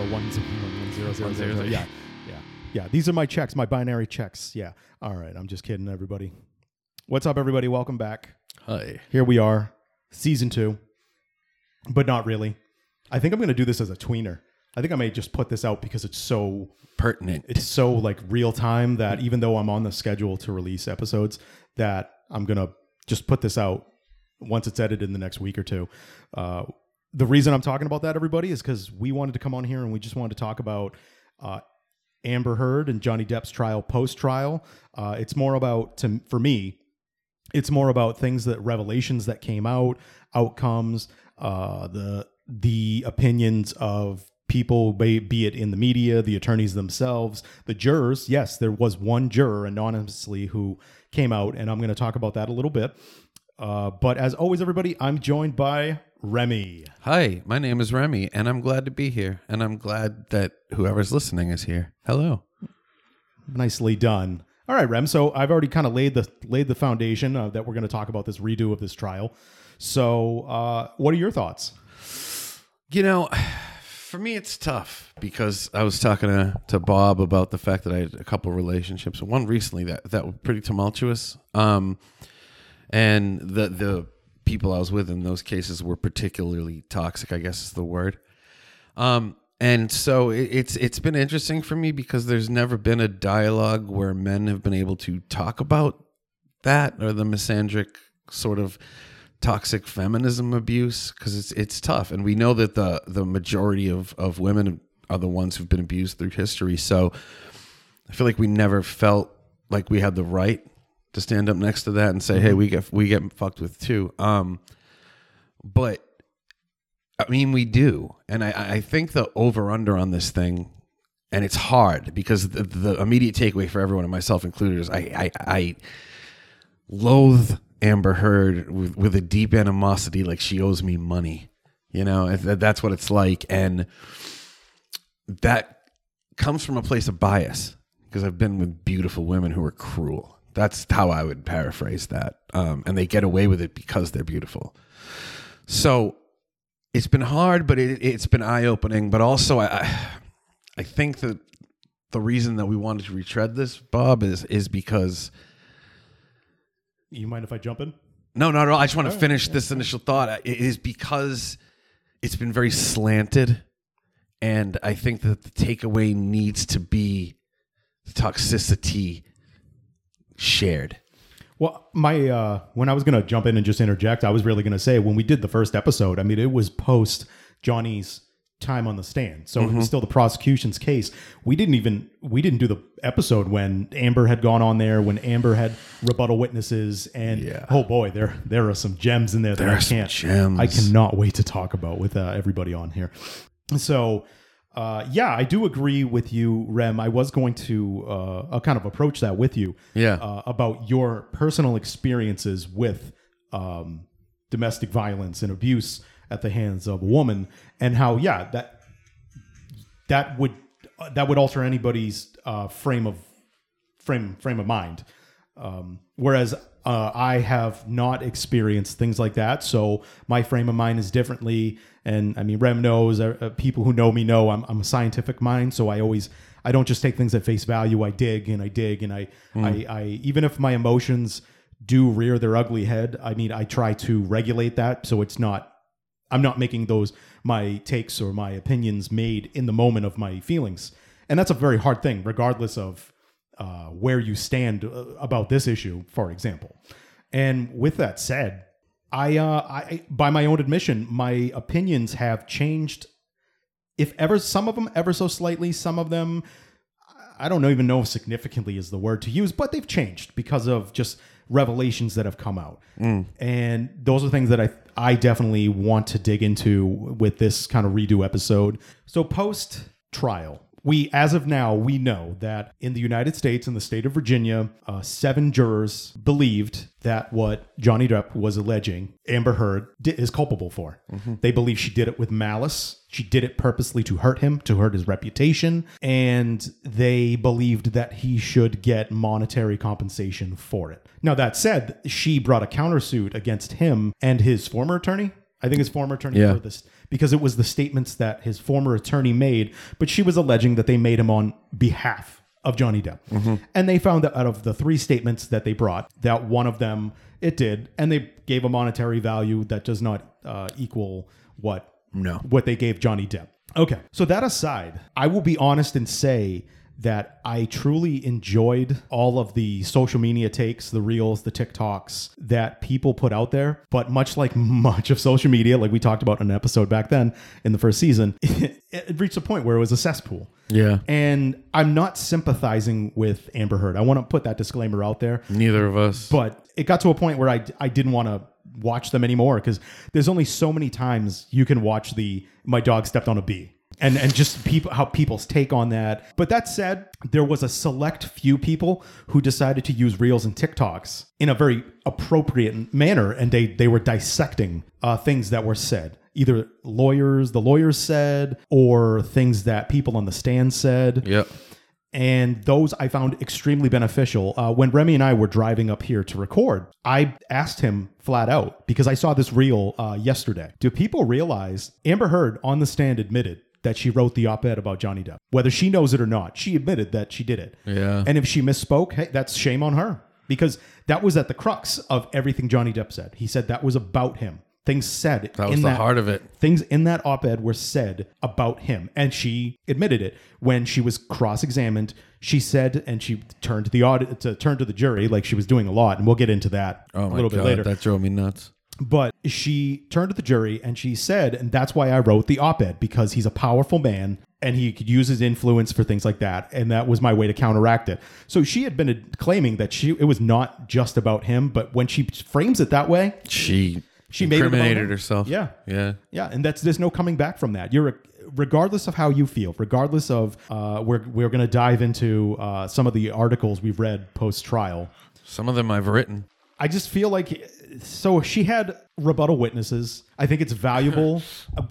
zero one zero one zero zero. zero zero. Yeah, yeah, yeah. These are my checks, my binary checks. Yeah. All right. I'm just kidding, everybody. What's up, everybody? Welcome back. Hi. Here we are, season two, but not really. I think I'm going to do this as a tweener. I think I may just put this out because it's so Pertinent. it's so like real time that even though I'm on the schedule to release episodes, that I'm gonna just put this out once it's edited in the next week or two. Uh, the reason I'm talking about that, everybody, is because we wanted to come on here and we just wanted to talk about uh, Amber Heard and Johnny Depp's trial post trial. Uh, it's more about to for me. It's more about things that revelations that came out, outcomes, uh, the the opinions of people, be, it in the media, the attorneys themselves, the jurors. Yes, there was one juror anonymously who came out, and I'm going to talk about that a little bit. Uh, but as always, everybody, I'm joined by Remy. Hi, my name is Remy, and I'm glad to be here. And I'm glad that whoever's listening is here. Hello. Nicely done. All right, Rem. So I've already kind of laid the laid the foundation uh, that we're going to talk about this redo of this trial. So, uh, what are your thoughts? You know, for me, it's tough because I was talking to, to Bob about the fact that I had a couple relationships, one recently that that were pretty tumultuous. Um, and the the people I was with in those cases were particularly toxic. I guess is the word. Um, and so it, it's it's been interesting for me because there's never been a dialogue where men have been able to talk about that or the misandric sort of toxic feminism abuse because it's it's tough and we know that the the majority of of women are the ones who've been abused through history so i feel like we never felt like we had the right to stand up next to that and say hey we get we get fucked with too um but i mean we do and i i think the over under on this thing and it's hard because the, the immediate takeaway for everyone and myself included is i i, I loathe Amber Heard with, with a deep animosity, like she owes me money. You know, that's what it's like, and that comes from a place of bias because I've been with beautiful women who are cruel. That's how I would paraphrase that, um, and they get away with it because they're beautiful. So it's been hard, but it, it's been eye opening. But also, I, I think that the reason that we wanted to retread this, Bob, is is because. You mind if I jump in? No, no, no. I just want to finish this initial thought. It is because it's been very slanted, and I think that the takeaway needs to be the toxicity shared. Well, my uh, when I was to jump in and just interject, I was really to say when we did the first episode, I mean, it was post Johnny's time on the stand, so it was still the prosecution's case. We didn't even we didn't do the episode when Amber had gone on there, when Amber had rebuttal witnesses, and Yeah. oh boy, there there are some gems in there that There I are some can't gems. I cannot wait to talk about with uh, everybody on here. So. Uh, yeah, I do agree with you, Rem. I was going to uh, uh, kind of approach that with you Yeah. uh, about your personal experiences with um, domestic violence and abuse at the hands of a woman, and how yeah that that would uh, that would alter anybody's uh, frame of frame frame of mind. Um, whereas uh, I have not experienced things like that, so my frame of mind is differently. And I mean, Rem knows. Uh, uh, people who know me know I'm, I'm a scientific mind, so I always I don't just take things at face value. I dig and I dig and I I, I even if my emotions do rear their ugly head, I mean, I try to regulate that so it's not I'm not making those my takes or my opinions made in the moment of my feelings. And that's a very hard thing, regardless of uh, where you stand uh, about this issue, for example. And with that said, I, uh, I, by my own admission, my opinions have changed. If ever, some of them ever so slightly, some of them, I don't know, even know if significantly is the word to use, but they've changed because of just revelations that have come out. And those are things that I I definitely want to dig into with this kind of redo episode. So post trial, we as of now we know that in the United States in the state of Virginia, uh, seven jurors believed that what Johnny Depp was alleging Amber Heard di- is culpable for. They believe she did it with malice. She did it purposely to hurt him, to hurt his reputation, and they believed that he should get monetary compensation for it. Now, that said, she brought a countersuit against him and his former attorney I think his former attorney Yeah. for this because it was the statements that his former attorney made, but she was alleging that they made him on behalf of Johnny Depp. Mm-hmm. And they found that out of the three statements that they brought, that one of them it did, and they gave a monetary value that does not uh, equal what No. what they gave Johnny Depp. Okay, so that aside, I will be honest and say that I truly enjoyed all of the social media takes, the reels, the TikToks that people put out there. But much like much of social media, like we talked about in an episode back then in the first season, it, reached a point where it was a cesspool. Yeah. And I'm not sympathizing with Amber Heard. I want to put that disclaimer out there. Neither of us. But it got to a point where I, I didn't want to watch them anymore because there's only so many times you can watch the my dog stepped on a bee and and just people how people's take on that. But that said, there was a select few people who decided to use reels and TikToks in a very appropriate manner, and they they were dissecting uh, things that were said. Either lawyers, the lawyers said, or things that people on the stand said Yep. and those I found extremely beneficial. Uh, when Remy and I were driving up here to record, I asked him flat out because I saw this reel uh, yesterday. Do people realize Amber Heard on the stand admitted that she wrote the op-ed about Johnny Depp, whether she knows it or not? She admitted that she did it. Yeah. And if she misspoke, hey, that's shame on her because that was at the crux of everything Johnny Depp said. He said that was about him. Things said That was in the that heart of it. things in that op-ed were said about him and she admitted it when she was cross-examined she said and she turned to the audit to turn to the jury like she was doing a lot and we'll get into that Oh a little god, bit later that drove me nuts. But she turned to the jury and she said and that's why i wrote the op-ed because he's a powerful man and he could use his influence for things like that and that was my way to counteract it so she had been claiming that she it was not just about him but when she frames it that way She She made incriminated him. herself. Yeah. Yeah. Yeah, and that's there's no coming back from that. You're regardless of how you feel, regardless of uh, we're we're gonna dive into uh, some of the articles we've read post trial. Some of them I've written. I just feel like so she had rebuttal witnesses. I think it's valuable. I-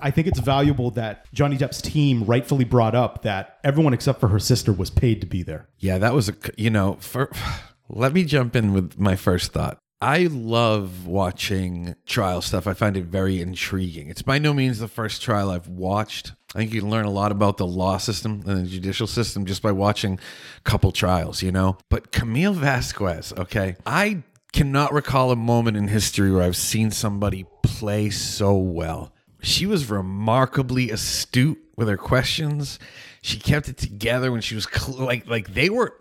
I think it's valuable that Johnny Depp's team rightfully brought up that everyone except for her sister was paid to be there. Yeah, that was a you know, for let me jump in with my first thought. I love watching trial stuff. I find it very intriguing. It's by no means the first trial I've watched. I think you can learn a lot about the law system and the judicial system just by watching a couple trials, you know. But Camille Vasquez, okay, I cannot recall a moment in history where I've seen somebody play so well. She was remarkably astute with her questions. She kept it together when she was cl- like like they were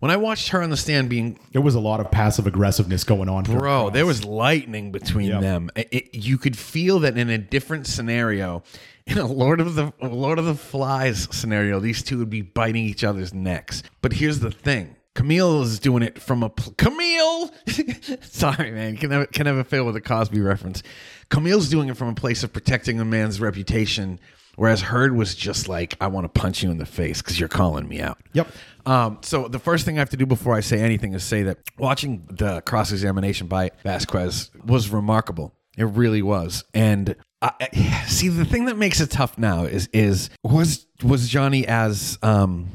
when I watched her on the stand being There was a lot of passive aggressiveness going on. for bro, there was lightning between Yep. them. It- it- you could feel that in a different scenario, in a Lord of the Lord of the Flies scenario, these two would be biting each other's necks. But here's the thing. Camille is doing it from a pl- Camille. Sorry, man. Can never can never fail with a Cosby reference. Camille's doing it from a place of protecting a man's reputation, whereas Heard was just like, "I want to punch you in the face because you're calling me out." Yep. Um, so the first thing I have to do before I say anything is say that watching the cross examination by Vasquez was remarkable. It really was. And I, see, the thing that makes it tough now is is was was Johnny as um,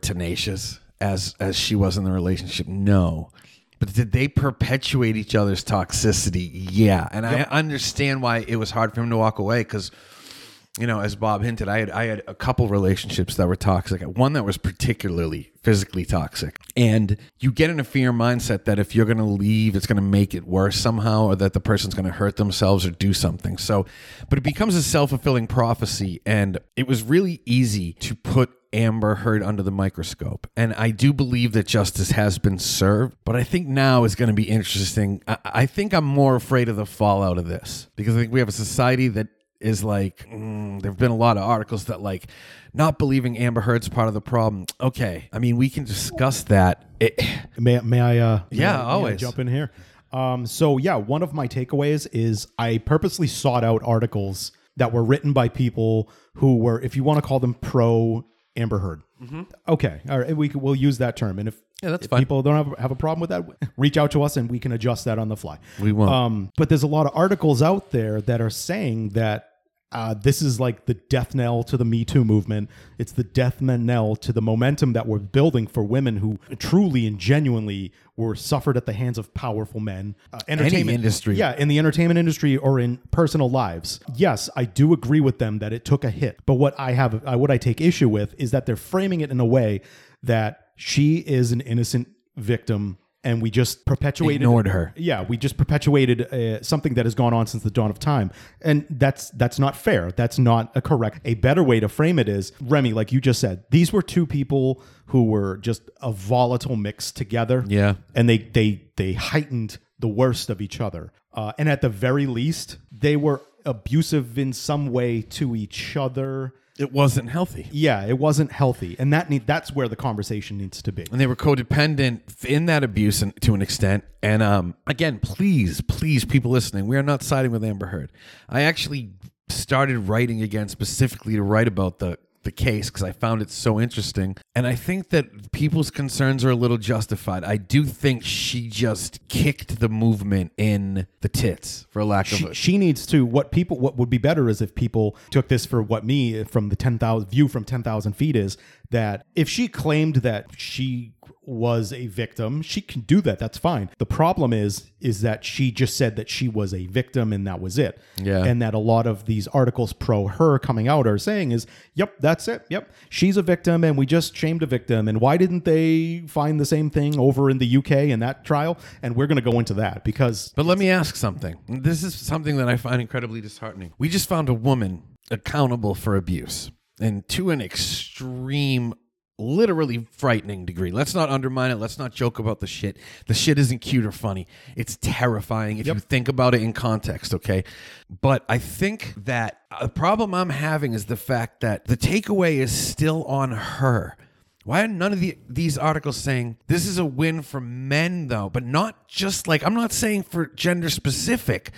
tenacious as as she was in the relationship? No. But did they perpetuate each other's toxicity? Yeah. And I understand why it was hard for him to walk away because you know, as Bob hinted, I had I had a couple relationships that were toxic. One that was particularly physically toxic, and you get in a fear mindset that if you're going to leave, it's going to make it worse somehow, or that the person's going to hurt themselves or do something. So, but it becomes a self fulfilling prophecy, and it was really easy to put Amber Heard under the microscope. And I do believe that justice has been served, but I think now is going to be interesting. I, I think I'm more afraid of the fallout of this because I think we have a society that is like mm, there have been a lot of articles that like not believing Amber Heard's part of the problem. Okay, I mean we can discuss that. It, May, may I? Uh, may Yeah, I- may I always. jump in here. Um, so yeah, one of my takeaways is I purposely sought out articles that were written by people who were, if you want to call them pro Amber Heard. Okay, all right, we can, we'll use that term, and if Mm-hmm. Yeah, that's if fine. people don't have, have a problem with that, reach out to us and we can adjust that on the fly. We won't. Um, but there's a lot of articles out there that are saying that Uh, this is like the death knell to the Me Too movement. It's the death knell to the momentum that we're building for women who truly and genuinely were suffered at the hands of powerful men. Uh, entertainment industry. yeah, in the entertainment industry or in personal lives. Yes, I do agree with them that it took a hit. But what I have, uh, what I take issue with, is that they're framing it in a way that she is an innocent victim. And we just perpetuated Ignored her. yeah, we just perpetuated uh, something that has gone on since the dawn of time, and that's that's not fair. That's not a correct. A better way to frame it is Remy, like you just said, these were two people who were just a volatile mix together. Yeah. and they they they heightened the worst of each other, uh, and at the very least, they were abusive in some way to each other. It wasn't healthy. Yeah, it wasn't healthy, and that need that's where the conversation needs to be. and they were codependent in that abuse and, to an extent. And um, again, please, please, people listening, we are not siding with Amber Heard. I actually started writing again specifically to write about the the case because I found it so interesting, and I think that people's concerns are a little justified. I do think she just kicked the movement in the tits, for lack of she, a she needs to what people what would be better is if people took this for what me from the 10,000 view from 10,000 feet is that if she claimed that she was a victim she can do that. That's fine. The problem is is that she just said that she was a victim and that was it. Yeah. and that a lot of these articles pro her coming out are saying is yep that's it. Yep. She's a victim and we just shamed a victim. And why didn't they find the same thing over in the UK in that trial? And we're going to go into that because But let me ask something. This is something that I find incredibly disheartening. We just found a woman accountable for abuse and to an extreme literally frightening degree. Let's not undermine it. Let's not joke about the shit. The shit isn't cute or funny. It's terrifying if you think about it in context, okay? But I think that the problem I'm having is the fact that the takeaway is still on her. Why are none of the, these articles saying this is a win for men, though, but not just like I'm not saying for gender specific,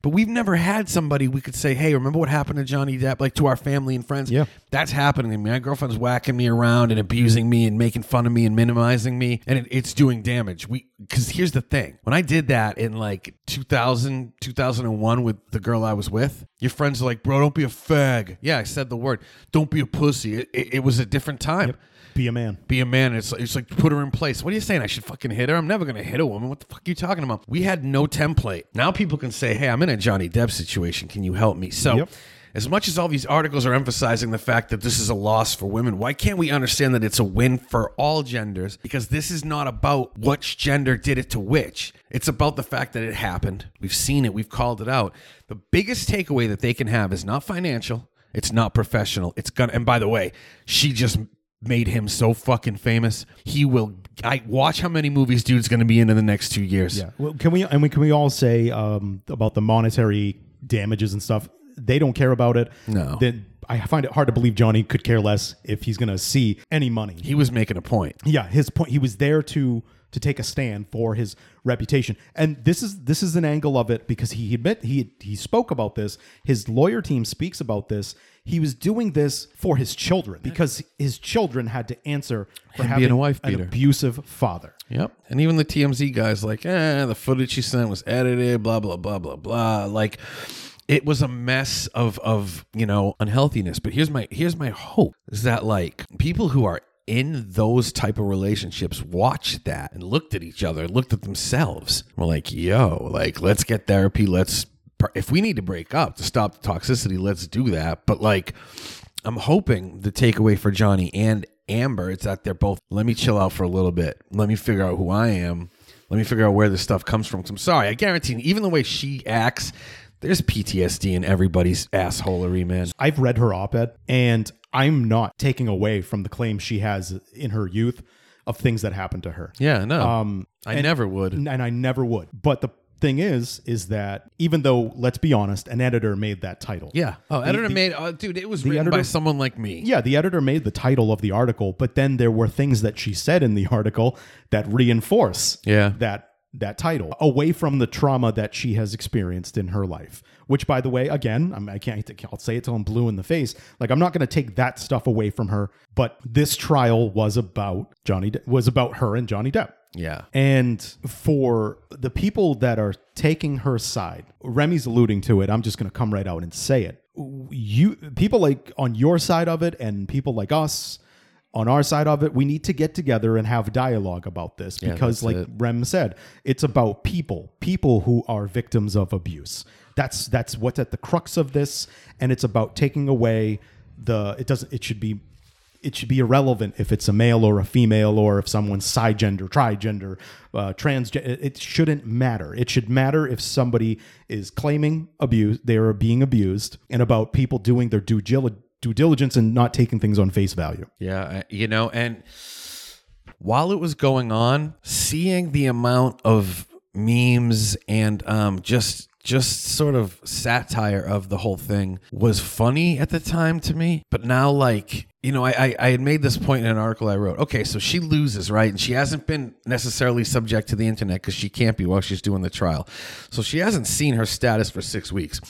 but we've never had somebody we could say, hey, remember what happened to Johnny Depp, like to our family and friends? Yeah. That's happening to me. My girlfriend's whacking me around and abusing me and making fun of me and minimizing me, and it, it's doing damage. We because here's the thing: when I did that in like 2000, 2001 with the girl I was with, your friends are like, "Bro, don't be a fag." Yeah, I said the word. Don't be a pussy. It, it, it was a different time. Be a man Be a man. It's it's like put her in place. What are you saying? I should fucking hit her? I'm never gonna hit a woman. What the fuck are you talking about? We had no template. Now people can say, "Hey, I'm in a Johnny Depp situation. Can you help me?" So. Yep. As much as all these articles are emphasizing the fact that this is a loss for women, why can't we understand that it's a win for all genders? Because this is not about which gender did it to which. It's about the fact that it happened. We've seen it, we've called it out. The biggest takeaway that they can have is not financial, it's not professional. It's gonna and by the way, she just made him so fucking famous. He will I watch how many movies dude's gonna be in in the next two years. Yeah. Well, can we and we can we all say um, about the monetary damages and stuff? They don't care about it. No. Then I find it hard to believe Johnny could care less if he's going to see any money. He was making a point. Yeah, his point. He was there to to take a stand for his reputation, and this is this is an angle of it because he admit he he spoke about this. His lawyer team speaks about this. He was doing this for his children because his children had to answer for Him having being a wife an beater. abusive father. Yep. And even the TMZ guys like, eh, the footage she sent was edited, blah, blah, blah, blah, blah. Like it was a mess of of, you know, unhealthiness. But here's my here's my hope is that like people who are in those type of relationships watched that and looked at each other, looked at themselves. We're like, yo, like let's get therapy. Let's if we need to break up to stop the toxicity, let's do that. But like I'm hoping the takeaway for Johnny and Amber is that they're both, let me chill out for a little bit. Let me figure out who I am. Let me figure out where this stuff comes from. 'Cause I'm sorry, I guarantee, even the way she acts, there's PTSD in everybody's assholery, man. I've read her op-ed, and I'm not taking away from the claim she has in her youth of things that happened to her. Yeah, no. Um, I and- never would. and I never would. But the thing is, is that even though, let's be honest, an editor made that title. Yeah. Oh, editor the- made, uh, dude, it was the written by editor- someone like me. Yeah, the editor made the title of the article, but then there were things that she said in the article that reinforce Yeah. that that title away from the trauma that she has experienced in her life. Which, by the way, again, I'm, I can't. I'll say it till I'm blue in the face. Like I'm not going to take that stuff away from her. But this trial was about Johnny. De- was about her and Johnny Depp. Yeah. And for the people that are taking her side, Remy's alluding to it. I'm just going to come right out and say it. you people like on your side of it and people like us on our side of it we need to get together and have dialogue about this because like it. rem said it's about people people who are victims of abuse that's that's what's at the crux of this and it's about taking away the it doesn't it should be it should be irrelevant if it's a male or a female or if someone's cisgender, trigender, uh, transgender. It shouldn't matter. It should matter if somebody is claiming abuse, they are being abused, and about people doing their due, due diligence and not taking things on face value. Yeah, you know, and while it was going on, seeing the amount of memes and um, just just sort of satire of the whole thing was funny at the time to me. But now, like you know, I, I had made this point in an article I wrote. Okay, so she loses, right, and she hasn't been necessarily subject to the internet because she can't be while she's doing the trial. So she hasn't seen her status for six weeks.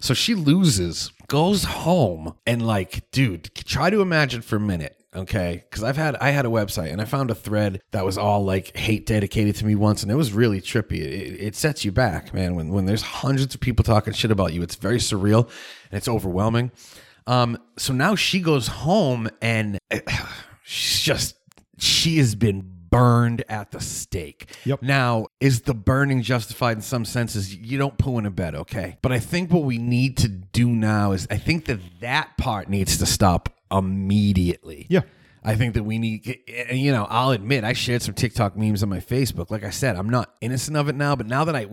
So she loses, goes home, and like, dude, try to imagine for a minute okay because i've had i had a website and i found a thread that was all like hate dedicated to me once and it was really trippy it, it sets you back man when, when there's hundreds of people talking shit about you it's very surreal and it's overwhelming um so now she goes home and she's just she has been burned at the stake. Yep. Now, is the burning justified in some senses? You don't poo in a bed, okay? But I think what we need to do now is I think that that part needs to stop immediately. Yeah. I think that we need, and, you know, I'll admit I shared some TikTok memes on my Facebook. Like I said, I'm not innocent of it now, but now that I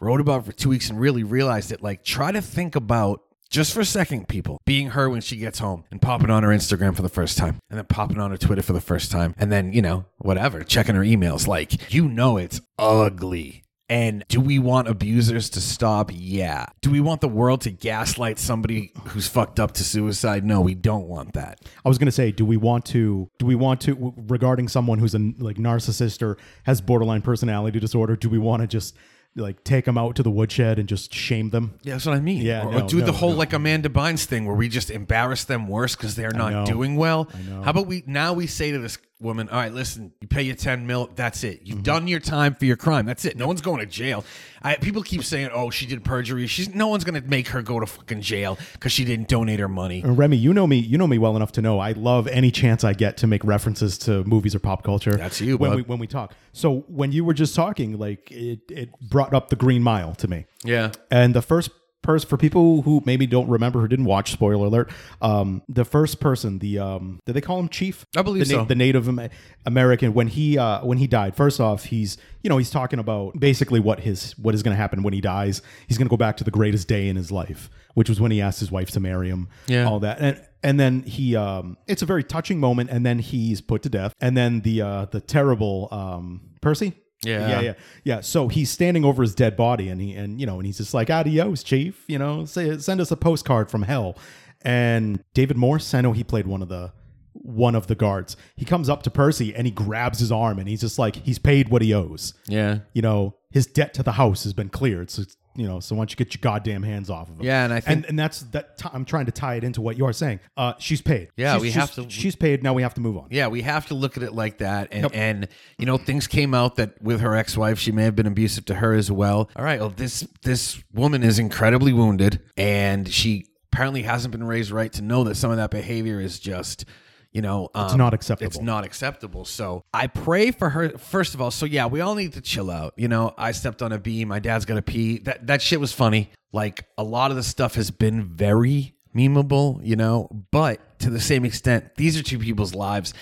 wrote about it for two weeks and really realized it, like try to think about just for a second, people, being her when she gets home and popping on her Instagram for the first time and then popping on her Twitter for the first time and then, you know, whatever, checking her emails. Like, you know, it's ugly. And do we want abusers to stop? Yeah. Do we want the world to gaslight somebody who's fucked up to suicide? No, we don't want that. I was going to say, do we want to? Do we want to regarding someone who's a like narcissist or has borderline personality disorder? Do we want to just like take them out to the woodshed and just shame them? Yeah, that's what I mean. Yeah, or, no, or do the whole no. like Amanda Bynes thing where we just embarrass them worse because they're not doing well. I know. How about we now we say to this woman, all right, listen, you pay your 10 mil, that's it. Mm-hmm. You've done your time for your crime. That's it. No one's going to jail. I, people keep saying, oh, she did perjury. She's no one's going to make her go to fucking jail because she didn't donate her money. And Remy, you know me. You know me well enough to know I love any chance I get to make references to movies or pop culture. That's you, when bud. we when we talk. So when you were just talking, like it it brought up the Green Mile to me. Yeah. And the first person, for people who maybe don't remember, who didn't watch, spoiler alert, um, the first person, the um, did they call him Chief? I believe the, so. The Native Am- American when he uh, when he died. First off, he's you know he's talking about basically what his what is going to happen when he dies. He's going to go back to the greatest day in his life, which was when he asked his wife to marry him. Yeah. all that and. And then he, um, it's a very touching moment. And then he's put to death. And then the uh, the terrible um, Percy, Yeah. yeah, yeah, yeah. So he's standing over his dead body, and he and you know, and he's just like, "Adios, chief." You know, say send us a postcard from hell. And David Morse, I know he played one of the one of the guards. He comes up to Percy and he grabs his arm, and he's just like, he's paid what he owes. Yeah. You know, his debt to the house has been cleared. So you know, so why don't you get your goddamn hands off of him? Yeah, and I think- and, and that's that. T- I'm trying to tie it into what you're saying. Uh, she's paid. Yeah, She's- we she's- have to- She's paid. Now we have to move on. Yeah, we have to look at it like that. And, and you know, things came out that with her ex-wife, she may have been abusive to her as well. All right, well, this this woman is incredibly wounded, and she apparently hasn't been raised right to know that some of that behavior is just, you know, um, It's not acceptable. It's not acceptable. So I pray for her. First of all, so yeah, we all need to chill out. You know, I stepped on a bee. My dad's got to pee. That that shit was funny. Like a lot of the stuff has been very memeable, you know, but to the same extent, these are two people's lives.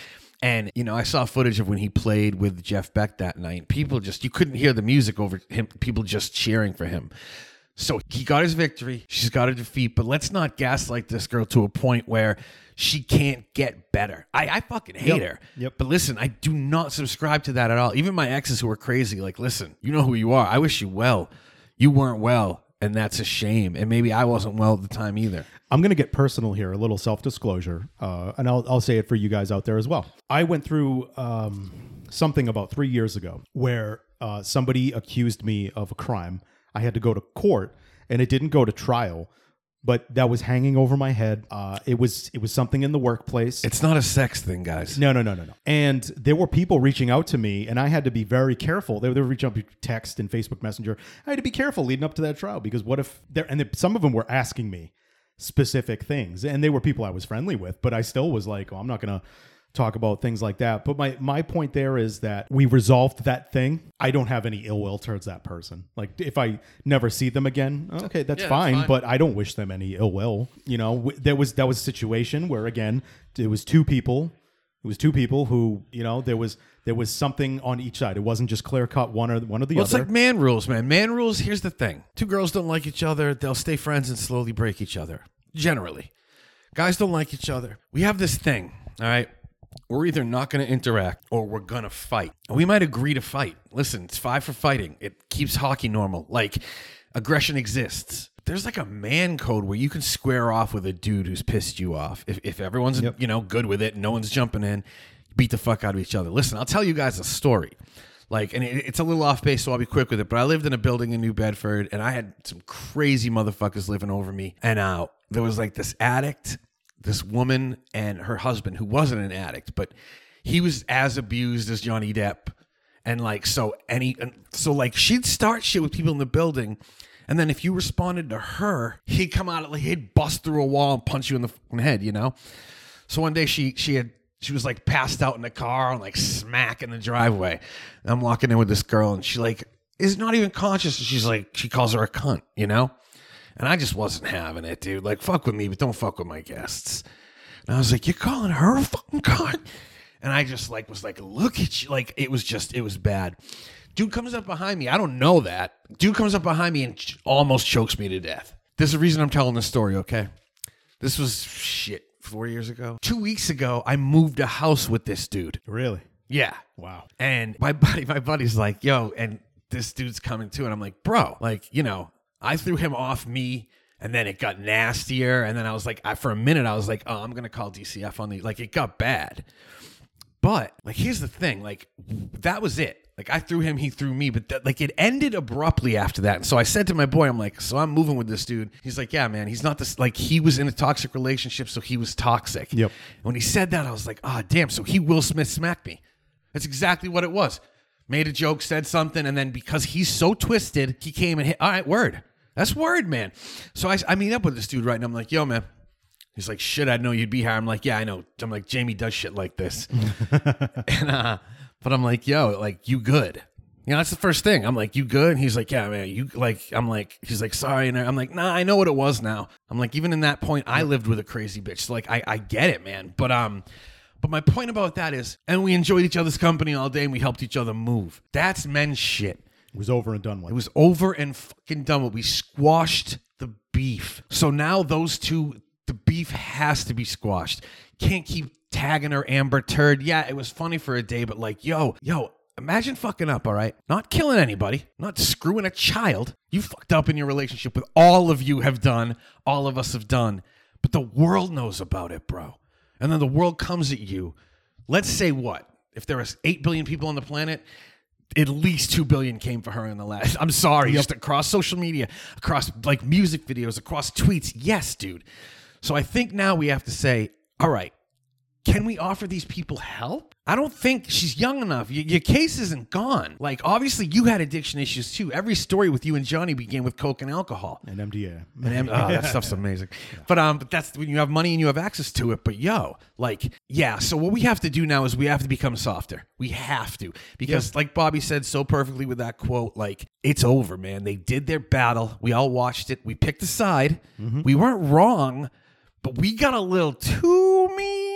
And you know, I saw footage of when he played with Jeff Beck that night. People just you couldn't hear the music over him. People just cheering for him. So he got his victory. She's got a defeat, but let's not gaslight this girl to a point where she can't get better. I, I fucking hate Yep. her. Yep. But listen, I do not subscribe to that at all. Even my exes who are crazy, like, listen, you know who you are. I wish you well. You weren't well, and that's a shame. And maybe I wasn't well at the time either. I'm going to get personal here, a little self disclosure, uh, and I'll, I'll say it for you guys out there as well. I went through um, something about three years ago where uh, somebody accused me of a crime. I had to go to court, and it didn't go to trial, but that was hanging over my head. Uh, it was it was something in the workplace. It's not a sex thing, guys. No, no, no, no, no. And there were people reaching out to me, and I had to be very careful. They, they were reaching out through text and Facebook Messenger. I had to be careful leading up to that trial because what if there? And some of them were asking me, specific things, and they were people I was friendly with, but I still was like, oh, I'm not gonna talk about things like that. But my my point there is that we resolved that thing. I don't have any ill will towards that person. Like if I never see them again, okay, that's, Yeah, that's fine, fine. But I don't wish them any ill will. You know, w- there was that was a situation where again it was two people. It was two people who you know there was there was something on each side. It wasn't just clear cut one or one or the Well, it's like man rules, man. Man rules. Here's the thing: two girls don't like each other. They'll stay friends and slowly break each other. Generally, guys don't like each other. We have this thing. All right. We're either not going to interact or we're going to fight. We might agree to fight. Listen, it's five for fighting. It keeps hockey normal. Like aggression exists. There's like a man code where you can square off with a dude who's pissed you off. If, if everyone's you know good with it, no one's jumping in, beat the fuck out of each other. Listen, I'll tell you guys a story. Like, and it, it's a little off base, so I'll be quick with it. But I lived in a building in New Bedford, and I had some crazy motherfuckers living over me. And uh, there was like this addict, this woman, and her husband, who wasn't an addict, but he was as abused as Johnny Depp. And like, so any, so like, she'd start shit with people in the building. And then if you responded to her, he'd come out, like, he'd bust through a wall and punch you in the head, you know? So one day she she had she was like passed out in the car and like smack in the driveway. And I'm walking in with this girl and she like is not even conscious. She's like she calls her a cunt, you know? And I just wasn't having it, dude. Like fuck with me, but don't fuck with my guests. And I was like, You're calling her a fucking cunt? And I just like was like, look at you. Like it was just it was bad. Dude comes up behind me. I don't know that. Dude comes up behind me and ch- almost chokes me to death. There's a reason I'm telling this story, okay? This was shit four years ago. Two weeks ago, I moved a house with this dude. really? Yeah. Wow. And my buddy, my buddy's like, yo, and this dude's coming too. And I'm like, bro, like, you know, I threw him off me and then it got nastier. And then I was like, I, for a minute, I was like, oh, I'm going to call DCF on the, like, it got bad. But like, here's the thing, like, that was it. Like, I threw him, he threw me, but that, like, it ended abruptly after that. And so I said to my boy, I'm like, so I'm moving with this dude. He's like, yeah, man, he's not this, like, he was in a toxic relationship, so he was toxic. Yep. When he said that, I was like, ah, damn, so he Will Smith smacked me. That's exactly what it was. Made a joke, said something, and then because he's so twisted, he came and hit. All right, word. That's word, man. So I, I meet up with this dude right now. I'm like, yo, man. He's like, shit, I know you'd be here. I'm like, yeah, I know. I'm like, Jamie does shit like this. and uh, but I'm like, yo, like you good. You know, that's the first thing. I'm like, you good? And he's like, yeah, man, you like, I'm like, he's like, sorry. And I'm like, nah, I know what it was now. I'm like, even in that point, I lived with a crazy bitch. So like, I, I get it, man. But, um, but my point about that is, and we enjoyed each other's company all day and we helped each other move. That's men's shit. It was over and done with. It was over and fucking done with. We squashed the beef. So now those two, the beef has to be squashed. Can't keep tagging her Amber Turd. Yeah, it was funny for a day, but like, yo, yo, imagine fucking up, all right? Not killing anybody, not screwing a child. You fucked up in your relationship with all of you have done, all of us have done. But the world knows about it, bro. And then the world comes at you. Let's say what? If there was 8 billion people on the planet, at least 2 billion came for her in the last. I'm sorry, just across social media, across like music videos, across tweets. Yes, dude. So I think now we have to say, all right, can we offer these people help? I don't think she's young enough. Y- your case isn't gone. Like, obviously, you had addiction issues too. Every story with you and Johnny began with coke and alcohol. and MDA. And em- oh, that stuff's amazing. But um, but that's when you have money and you have access to it. But yo, like, yeah. So what we have to do now is we have to become softer. We have to because, like Bobby said so perfectly with that quote, like it's over, man. They did their battle. We all watched it. We picked a side. We weren't wrong, but we got a little too mean.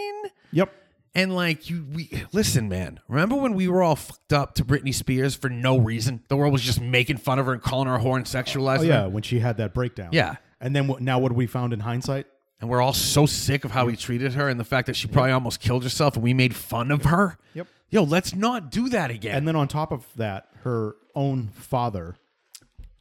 And like you, we listen, man. Remember when we were all fucked up to Britney Spears for no reason? The world was just making fun of her and calling her a whore and sexualizing Oh her. yeah, when she had that breakdown. Yeah. And then what, now what we found in hindsight? and we're all so sick of how we treated her and the fact that she probably almost killed herself and we made fun of her. Yep. Yo, let's not do that again. And then on top of that, her own father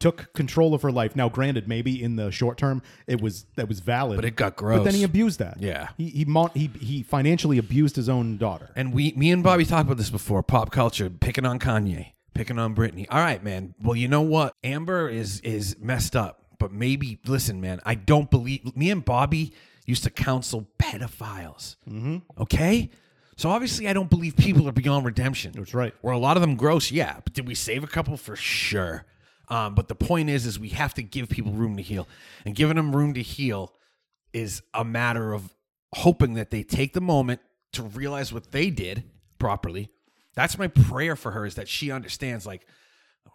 took control of her life. Now, granted, maybe in the short term it was that was valid, But it got gross. But then he abused that. Yeah. he he mon- he, he financially abused his own daughter. And we, me and Bobby talked about this before. Pop culture, picking on Kanye, picking on Britney. All right, man. Well, you know what? Amber is is messed up, but maybe listen, man. I don't believe. Me and Bobby used to counsel pedophiles. Mm-hmm. Okay, so obviously I don't believe people are beyond redemption. That's right. Were a lot of them gross? Yeah, but did we save a couple for sure? Um, but the point is, is we have to give people room to heal, and giving them room to heal is a matter of hoping that they take the moment to realize what they did properly. That's my prayer for her is that she understands like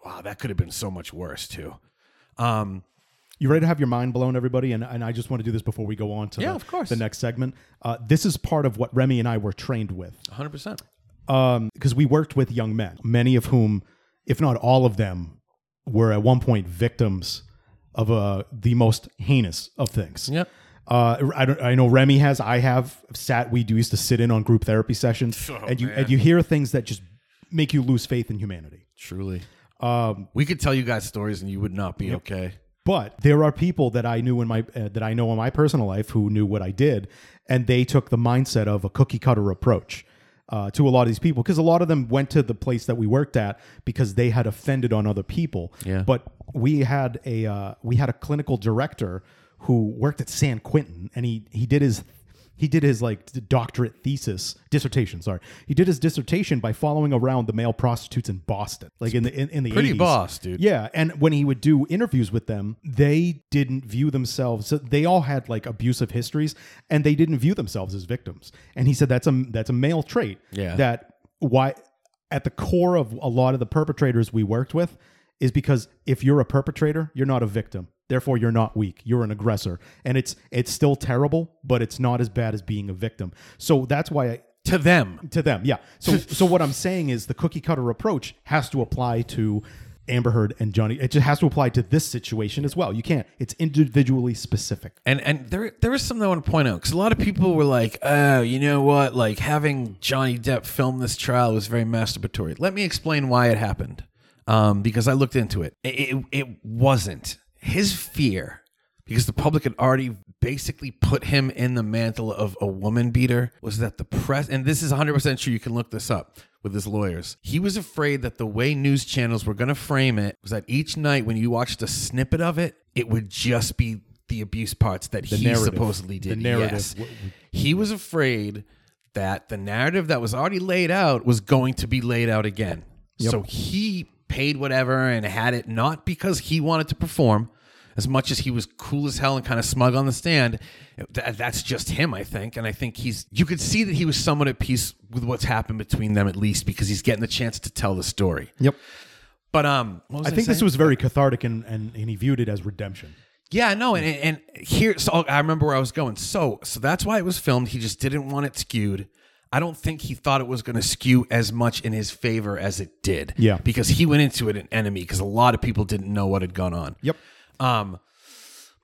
wow, that could have been so much worse too. Um You ready to have your mind blown, everybody? And, and I just want to do this before we go on to Yeah, the, of course. the next segment. Uh, this is part of what Remy and I were trained with. 100%. because we worked with young men, many of whom, if not all of them, were at one point victims of uh, the most heinous of things. Yep. Uh, I, don't, I know Remy has. I have sat. We do used to sit in on group therapy sessions, Oh, and you man. and you hear things that just make you lose faith in humanity. Truly. Um, We could tell you guys stories and you would not be okay. but there are people that I knew in my uh, that I know in my personal life who knew what I did, and they took the mindset of a cookie cutter approach uh, to a lot of these people because a lot of them went to the place that we worked at because they had offended on other people. Yeah. But we had a uh, we had a clinical director who worked at San Quentin, and he he did his he did his like doctorate thesis dissertation. Sorry, he did his dissertation by following around the male prostitutes in Boston, like in the in, in the Pretty 80s. boss, dude. Yeah, and when he would do interviews with them, they didn't view themselves. So they all had like abusive histories, and they didn't view themselves as victims. And he said that's a that's a male trait. Yeah. That why at the core of a lot of the perpetrators we worked with is because if you're a perpetrator, you're not a victim. Therefore, you're not weak. You're an aggressor, and it's it's still terrible, but it's not as bad as being a victim. So that's why I, To them. to them. Yeah. So so what I'm saying is the cookie cutter approach has to apply to Amber Heard and Johnny. It just has to apply to this situation as well. You can't. It's individually specific. And and there there is something I want to point out because a lot of people were like, oh, you know what? Like having Johnny Depp film this trial was very masturbatory. Let me explain why it happened. Um, because I looked into it. It, it. it wasn't his fear because the public had already basically put him in the mantle of a woman beater was that the press and this is 100% true you can look this up with his lawyers he was afraid that the way news channels were going to frame it was that each night when you watched a snippet of it it would just be the abuse parts that he narrative. supposedly The did narrative. Yes. He was afraid that the narrative that was already laid out was going to be laid out again so he paid whatever and had it not because he wanted to perform as much as he was cool as hell and kind of smug on the stand, th- that's just him, I think. And I think he's, you could see that he was somewhat at peace with what's happened between them, at least because he's getting the chance to tell the story. Yep. But, um, what was I think this was very cathartic, and, and and he viewed it as redemption. Yeah, no, and and here, so I remember where I was going. So, so that's why it was filmed. He just didn't want it skewed. I don't think he thought it was going to skew as much in his favor as it did. Yeah. because he went into it an enemy because a lot of people didn't know what had gone on. Yep. Um,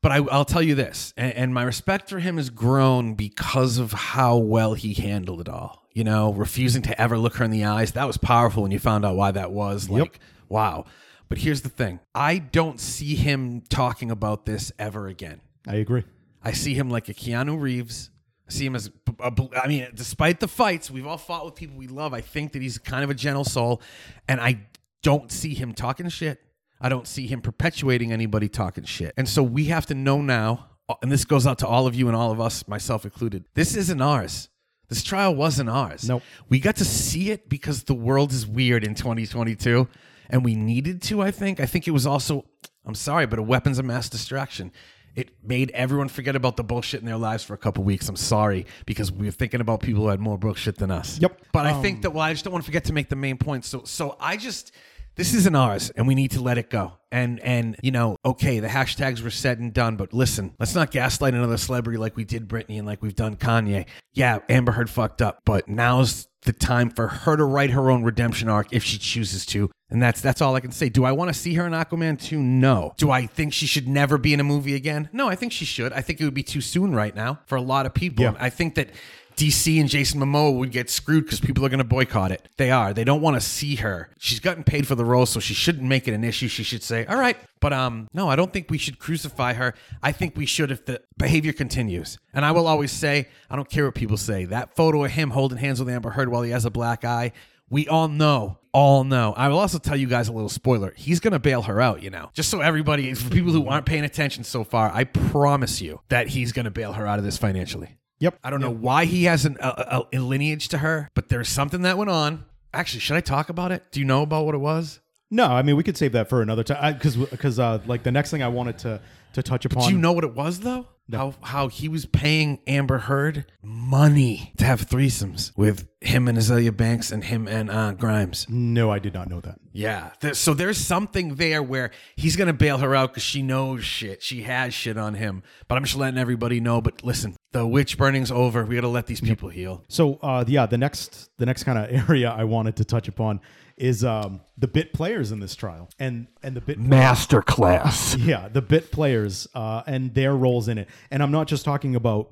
but I, I'll tell you this, and, and my respect for him has grown because of how well he handled it all. You know, refusing to ever look her in the eyes. That was powerful when you found out why that was. Like, wow. But here's the thing I don't see him talking about this ever again. I agree. I see him like a Keanu Reeves. I see him as, a- I mean, despite the fights, we've all fought with people we love. I think that he's kind of a gentle soul, and I don't see him talking shit. I don't see him perpetuating anybody talking shit. And so we have to know now, uh, and this goes out to all of you and all of us, myself included. This isn't ours. This trial wasn't ours. Nope. We got to see it because the world is weird in 2022, and we needed to. I think. I think it was also. I'm sorry, but a weapons of mass distraction. It made everyone forget about the bullshit in their lives for a couple weeks. I'm sorry because we were thinking about people who had more bullshit than us. Yep. But I think um, that well, I just don't want to forget to make the main point. So so I just this isn't ours and we need to let it go. And and you know, okay, the hashtags were said and done, but listen, let's not gaslight another celebrity like we did Britney and like we've done Kanye. Yeah, Amber Heard fucked up, but now's the time for her to write her own redemption arc if she chooses to. And that's that's all I can say. Do I want to see her in Aquaman 2? No. Do I think she should never be in a movie again? No, I think she should. I think it would be too soon right now for a lot of people. Yeah. I think that DC and Jason Momoa would get screwed because people are going to boycott it. They are. They don't want to see her. She's gotten paid for the role, so she shouldn't make it an issue. She should say, "All right." But um, no, I don't think we should crucify her. I think we should if the behavior continues. And I will always say, I don't care what people say. That photo of him holding hands with Amber Heard while he has a black eye. We all know, all know. I will also tell you guys a little spoiler. He's going to bail her out, you know. Just so everybody, for people who aren't paying attention so far, I promise you that he's going to bail her out of this financially. Yep. I don't know why he has an, a, a, a lineage to her, but there's something that went on. Actually, should I talk about it? Do you know about what it was? No, I mean we could save that for another time because because uh, like the next thing I wanted to to touch upon. Do you know what it was though? How how he was paying Amber Heard money to have threesomes with him and Azealia Banks and him and uh, Grimes. No, I did not know that. Yeah. There- so there's something there where he's gonna bail her out because she knows shit. She has shit on him. But I'm just letting everybody know. But listen, the witch burning's over. We gotta let these people heal. So uh, yeah, the next the next kind of area I wanted to touch upon is um, the bit players in this trial, and and the bit Masterclass. yeah the bit players uh, and their roles in it. And I'm not just talking about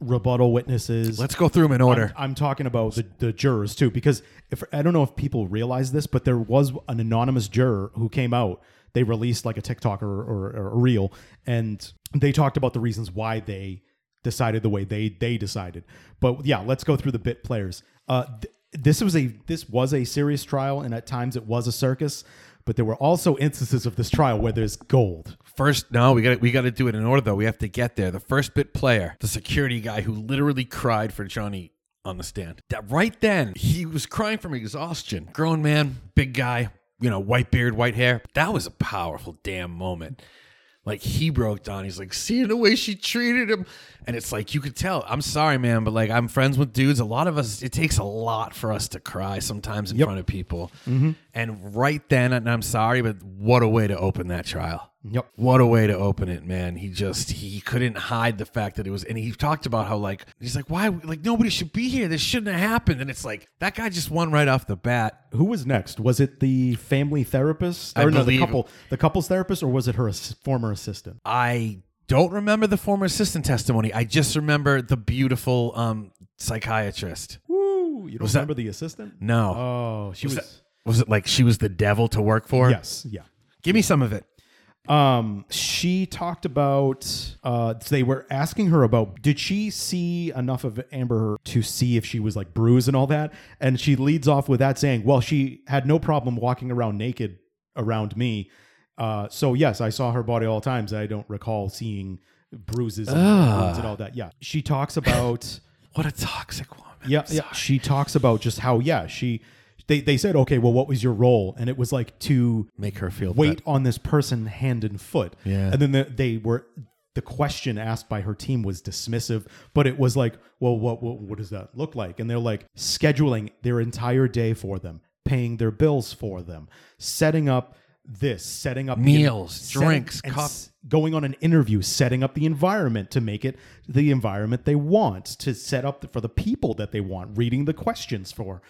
rebuttal witnesses. Let's go through them in order. I'm, I'm talking about the, the jurors too, because if I don't know if people realize this, but there was an anonymous juror who came out. They released like a TikTok or, or, or a reel, and they talked about the reasons why they decided the way they they decided. But yeah, let's go through the bit players. Uh, th- this was a this was a serious trial, and at times it was a circus. But there were also instances of this trial where there's gold. First, no, we got we got to do it in order though. We have to get there. The first bit player, the security guy who literally cried for Johnny on the stand. That right then, he was crying from exhaustion. Grown man, big guy, you know, white beard, white hair. That was a powerful damn moment. Like he broke down. He's like, seeing the way she treated him. And it's like, you could tell. I'm sorry, man, but like, I'm friends with dudes. A lot of us, it takes a lot for us to cry sometimes in front of people. Mm-hmm. And right then, and I'm sorry, but what a way to open that trial. Yep. What a way to open it, man. He just he couldn't hide the fact that it was and he talked about how like he's like, why like nobody should be here. This shouldn't have happened. And it's like that guy just won right off the bat. Who was next? Was it the family therapist? I or no, the couple the couple's therapist, or was it her former assistant? I don't remember the former assistant testimony. I just remember the beautiful um psychiatrist. Woo! You don't Was that- remember the assistant? No. Oh, she was. Was, was it like she was the devil to work for? yes, yeah. Give me some of it. Um, she talked about. Uh, they were asking her about. Did she see enough of Amber to see if she was like bruised and all that? And she leads off with that saying, "Well, she had no problem walking around naked around me. Uh, so yes, I saw her body all times. I don't recall seeing bruises and, wounds and all that. Yeah, she talks about." What a toxic woman. Yeah, yeah. She talks about just how yeah she they they said okay, well, what was your role? And it was like to Make her feel wait bad. on this person hand and foot. Yeah. and then the, they were the question asked by her team was dismissive, but it was like, well, what what what does that look like? And they're like scheduling their entire day for them, paying their bills for them, setting up this, setting up Meals, setting- drinks, and cof- s- going on an interview, setting up the environment to make it the environment they want, to set up for the people that they want, reading the questions for.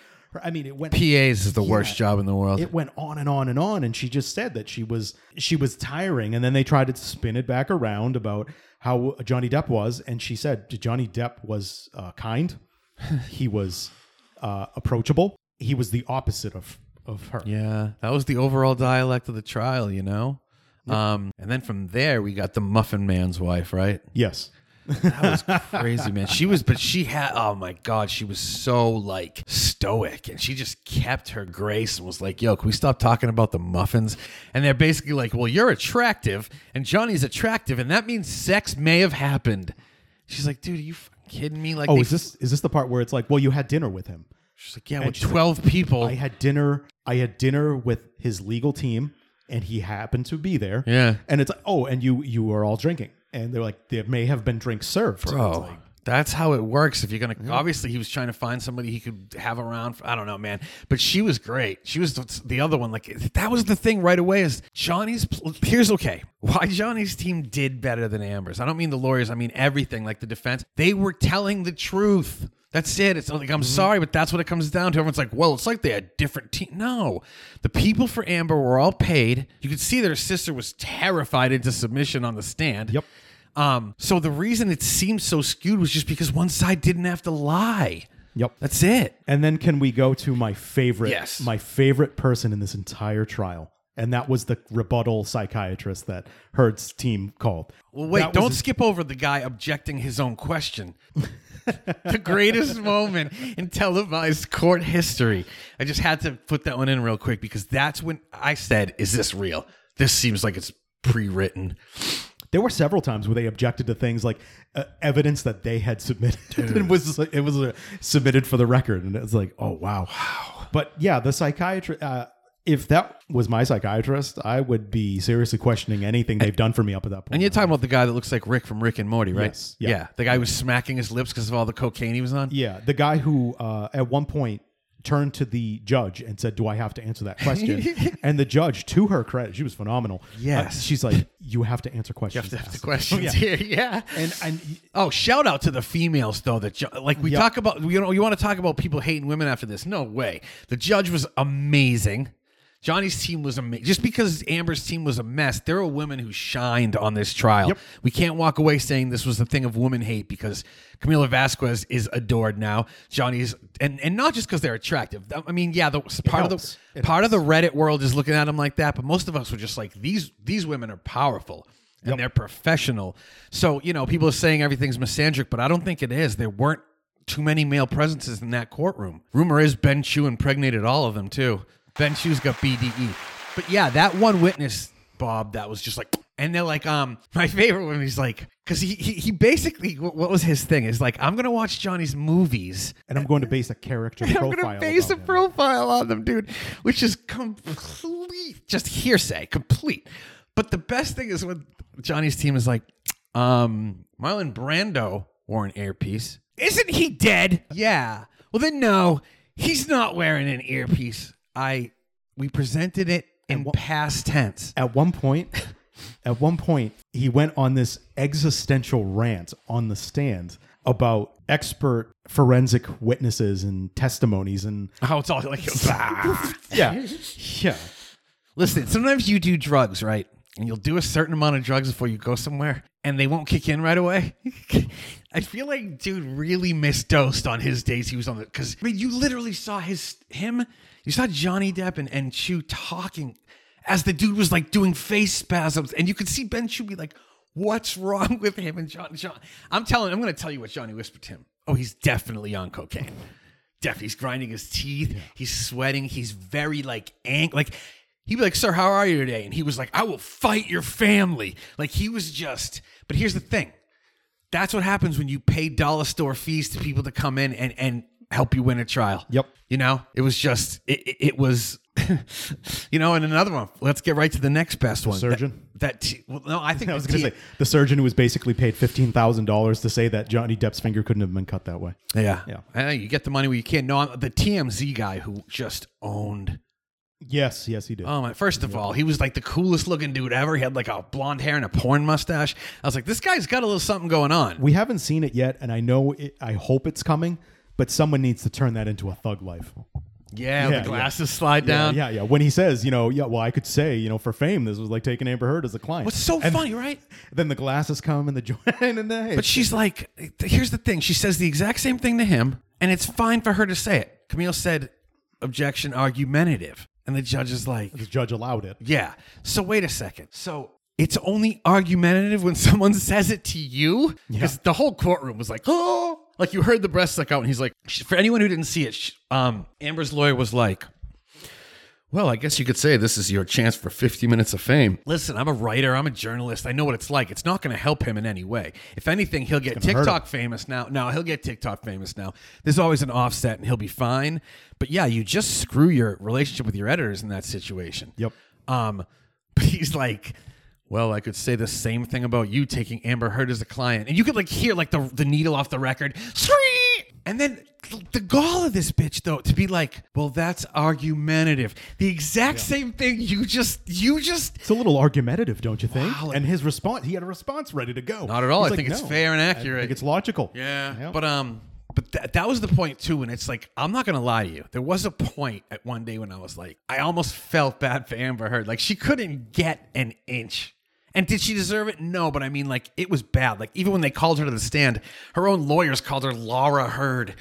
I mean, it went PAs is the worst job in the world. it went on and on and on and she just said that she was she was tiring and then they tried to spin it back around about how johnny depp was and she said johnny depp was uh, kind he was uh, approachable he was the opposite of of her Yeah, that was the overall dialect of the trial, you know. Um, and then from there we got the Muffin Man's wife, right? yes That was crazy, man. She was, but she had, oh my god, she was so like stoic, and she just kept her grace and was like, "Yo, can we stop talking about the muffins?" And they're basically like, "Well, you're attractive, and Johnny's attractive, and that means sex may have happened." She's like, "Dude, are you fucking kidding me?" Like, oh they- is this is this the part where it's like well you had dinner with him She's like, "Yeah, and with she's like, twelve people." i had dinner i had dinner with his legal team and he happened to be there Yeah. and it's like oh and you you were all drinking and they're like there may have been drinks served Bro, like, that's how it works. If you're gonna, obviously, he was trying to find somebody he could have around. For, I don't know, man. But she was great. She was the, the other one. Like that was the thing right away. Is Johnny's? Here's okay. Why Johnny's team did better than Amber's? I don't mean the lawyers. I mean everything. Like the defense, they were telling the truth. That's it. It's like I'm sorry, but that's what it comes down to. Everyone's like, "Well, it's like they had different team." No, the people for Amber were all paid. You could see their sister was terrified into submission on the stand. Yep. Um, so the reason it seemed so skewed was just because one side didn't have to lie. Yep. That's it. And then can we go to my favorite Yes. my favorite person in this entire trial? And that was the rebuttal psychiatrist that Heard's team called. Well, wait, That was don't skip over the guy objecting his own question. the greatest moment in televised court history. I just had to put that one in real quick because that's when I said, "Is this real? This seems like it's pre-written." There were several times where they objected to things like uh, evidence that they had submitted. it was it was uh, submitted for the record, and it was like, oh wow, wow. But yeah, the psychiatrist. Uh, if that was my psychiatrist, I would be seriously questioning anything they've done for me up at that point. And you're talking about the guy that looks like Rick from Rick and Morty, right? Yes, yeah. The guy who was smacking his lips because of all the cocaine he was on. Yeah, the guy who uh, at one point turned to the judge and said, "Do I have to answer that question?" and the judge, to her credit, she was phenomenal. Yes. Uh, she's like, "You have to answer questions." You have to the questions Yeah. here. Yeah. And and Oh, shout out to the females though. That ju- like we Yep. talk about. You know, you want to talk about people hating women after this? No way. The judge was amazing. Johnny's team was amazing. Just because Amber's team was a mess, there are women who shined on this trial. Yep. We can't walk away saying this was a thing of woman hate because Camila Vasquez is adored now. Johnny's and and not just because they're attractive. I mean, yeah, the part of the It part of the Reddit world is looking at them like that, but most of us were just like these these women are powerful and they're professional. So, you know, people are saying everything's misandric, but I don't think it is. There weren't too many male presences in that courtroom. Rumor is Ben Chew impregnated all of them too. Ben Chew's got BDE. But yeah, that one witness, Bob, that was just like and they're like, um, my favorite one he's like, because he, he he basically what what was his thing? Is like, I'm gonna watch Johnny's movies and I'm going to base a character profile. I'm gonna base a him. profile on them, dude, which is complete, just hearsay, complete. But the best thing is when Johnny's team is like, um, Marlon Brando wore an earpiece. Isn't he dead? Yeah. Well, then no, he's not wearing an earpiece. I we presented it in past tense. At one point, at one point, he went on this existential rant on the stand about expert forensic witnesses and testimonies and how it's all like, yeah, yeah. Listen, sometimes you do drugs, right? And you'll do a certain amount of drugs before you go somewhere, and they won't kick in right away. I feel like dude really misdosed on his days he was on the because I mean you literally saw his him, you saw Johnny Depp and, and Chew talking as the dude was like doing face spasms, and you could see Ben Chew be like, What's wrong with him and John John? I'm telling I'm gonna tell you what Johnny whispered to him. Oh, he's definitely on cocaine. Def, he's grinding his teeth. He's sweating. He's very like ang like he'd be like, "Sir, how are you today?" And he was like, "I will fight your family." Like he was just. But here's the thing: that's what happens when you pay dollar store fees to people to come in and and help you win a trial. Yep. You know, it was just it. it, it was. you know, and another one. Let's get right to the next best one. surgeon? That, that t- well, no, I think I was going to say the surgeon who was basically paid fifteen thousand dollars to say that Johnny Depp's finger couldn't have been cut that way. Yeah, Yeah. Know, you get the money where you can. No, I'm, the TMZ guy who just owned Yes, yes, he did. Oh my! First of all, he was like the coolest looking dude ever. He had like a blonde hair and a porn mustache. I was like, this guy's got a little something going on. we haven't seen it yet, and I know it, I hope it's coming, but someone needs to turn that into a thug life. Yeah, Yeah, the glasses slide down. yeah, yeah. When he says, you know, yeah, well, I could say, you know, for fame, this was like taking Amber Heard as a client. What's so And funny, right? Then the glasses come and the joint, and the But she's like, here's the thing. She says the exact same thing to him, and it's fine for her to say it. Camille said, objection argumentative. And the judge is like, the judge allowed it. yeah. So wait a second. So it's only argumentative when someone says it to you? Because the whole courtroom was like, oh, like you heard the breast suck out. And he's like, for anyone who didn't see it, um, Amber's lawyer was like, Well, I guess you could say this is your chance for 50 minutes of fame. Listen, I'm a writer. I'm a journalist. I know what it's like. It's not going to help him in any way. If anything, he'll get TikTok famous now. No, he'll get TikTok famous now. There's always an offset, and he'll be fine. But yeah, you just screw your relationship with your editors in that situation. Yep. Um, but he's like, well, I could say the same thing about you taking Amber Heard as a client, and you could like hear like the the needle off the record, and then the gall of this bitch though to be like, well, that's argumentative. The exact same thing you just you just It's a little argumentative, don't you think? Wow. and his response, he had a response ready to go. Not at all. He's I think it's fair and accurate. I think it's logical. Yeah. But um but that that was the point too and it's like I'm not going to lie to you. There was a point at one day when I was like I almost felt bad for Amber Heard. Like she couldn't get an inch. And did she deserve it? No, but I mean like it was bad. Like even when they called her to the stand, her own lawyers called her Laura Heard.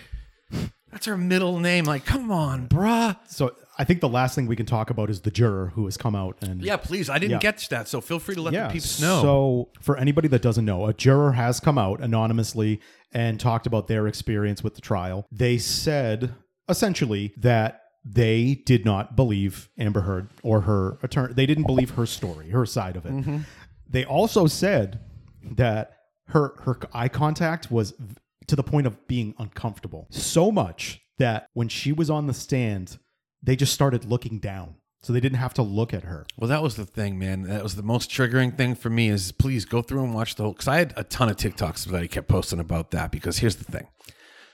That's her middle name. Like, come on, bruh. So I think the last thing we can talk about is the juror who has come out and Yeah, please. I didn't Yeah. get that, so feel free to let the peeps know. So, for anybody that doesn't know, a juror has come out anonymously and talked about their experience with the trial. They said essentially that they did not believe Amber Heard or her attorney. They didn't believe her story, her side of it. Mm-hmm. They also said that her her eye contact was to the point of being uncomfortable. So much that when she was on the stand, they just started looking down so they didn't have to look at her. Well, that was the thing, man. That was the most triggering thing for me. Is please go through and watch the whole. Because I had a ton of TikToks that I kept posting about that. Because here's the thing,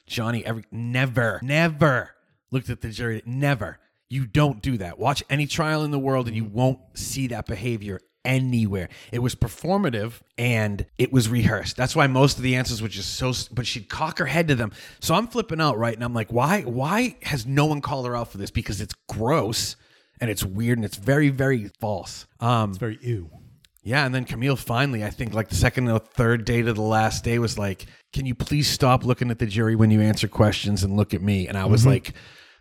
Johnny, every never, never looked at the jury. Never. You don't do that. Watch any trial in the world, and you won't see that behavior anywhere. It was performative and it was rehearsed. That's why most of the answers were just so. But she'd cock her head to them. So I'm flipping out, right? And I'm like, why? Why has no one called her out for this? Because it's gross and it's weird and it's very, very false. Um, It's very ew. yeah, and then Camille finally, I think like the second or third day to the last day was like, "Can you please stop looking at the jury when you answer questions and look at me?" And I was like,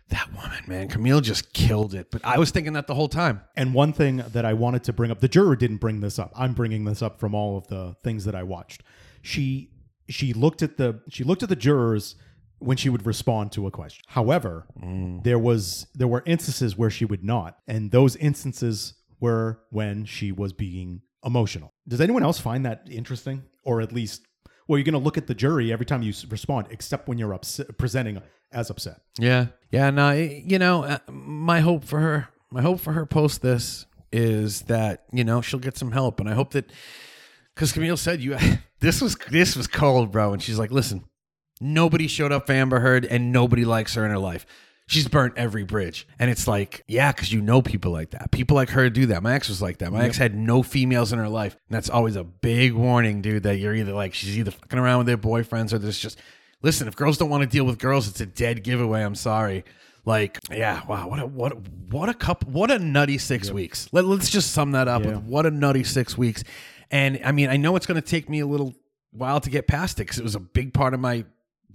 "That woman, man, Camille just killed it." But I was thinking that the whole time. And one thing that I wanted to bring up, the juror didn't bring this up. I'm bringing this up from all of the things that I watched. She she looked at the she looked at the jurors when she would respond to a question. However, mm. there was there were instances where she would not, and those instances were when she was being emotional. Does anyone else find that interesting, or at least? Well, you're going to look at the jury every time you respond, except when you're upset, presenting as upset. Yeah, yeah. No, you know, uh, my hope for her, my hope for her post this is that you know she'll get some help, and I hope that because Camille said you this was this was cold, bro, and she's like, listen, nobody showed up for Amber Heard, and nobody likes her in her life. She's burnt every bridge, and it's like, yeah, because you know people like that. People like her do that. My ex was like that. My ex had no females in her life, and that's always a big warning, dude. That you're either like she's either fucking around with their boyfriends, or there's just listen. If girls don't want to deal with girls, it's a dead giveaway. I'm sorry. Like, yeah, wow, what a what a, what a couple, what a nutty six weeks. Let, let's just sum that up Yeah. with what a nutty six weeks. And I mean, I know it's going to take me a little while to get past it because it was a big part of my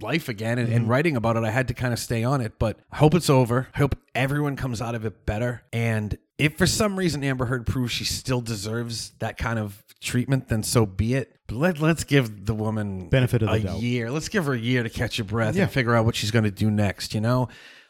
life again and, and mm-hmm. writing about it i had to kind of stay on it but i hope it's over i hope everyone comes out of it better and if for some reason amber heard proves she still deserves that kind of treatment then so be it but let, let's give the woman Benefit of the a doubt. year let's give her a year to catch her breath Yeah. and figure out what she's going to do next you know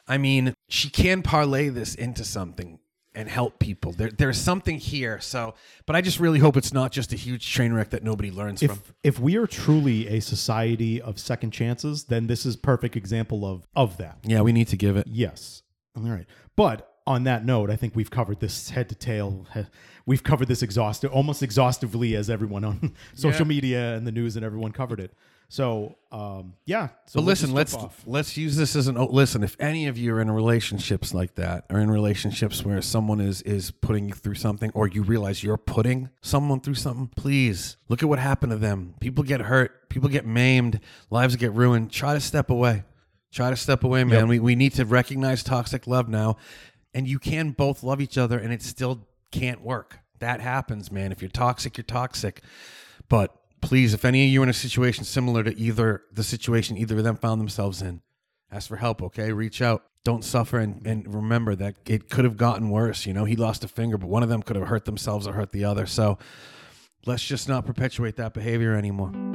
i mean she can parlay this into something and help people there, there's something here so but i just really hope it's not just a huge train wreck that nobody learns from if if we are truly a society of second chances, then this is perfect example of of that. yeah we need to give it Yes. All right. But on that note, I think we've covered this head to tail. We've covered this exhaustive, almost exhaustively, as everyone on social media and the news and everyone covered it. So, um, yeah. So But listen, let's off. let's use this as an oh, listen. If any of you are in relationships like that, or in relationships where someone is is putting you through something, or you realize you're putting someone through something, please look at what happened to them. People get hurt, people get maimed, lives get ruined. Try to step away. Try to step away, man. We we need to recognize toxic love now, and you can both love each other, and it still can't work. That happens, man. If you're toxic, you're toxic. But please, if any of you are in a situation similar to either the situation either of them found themselves in, ask for help, okay? Reach out. Don't suffer and, and remember that it could have gotten worse. You know, he lost a finger, but one of them could have hurt themselves or hurt the other. So let's just not perpetuate that behavior anymore.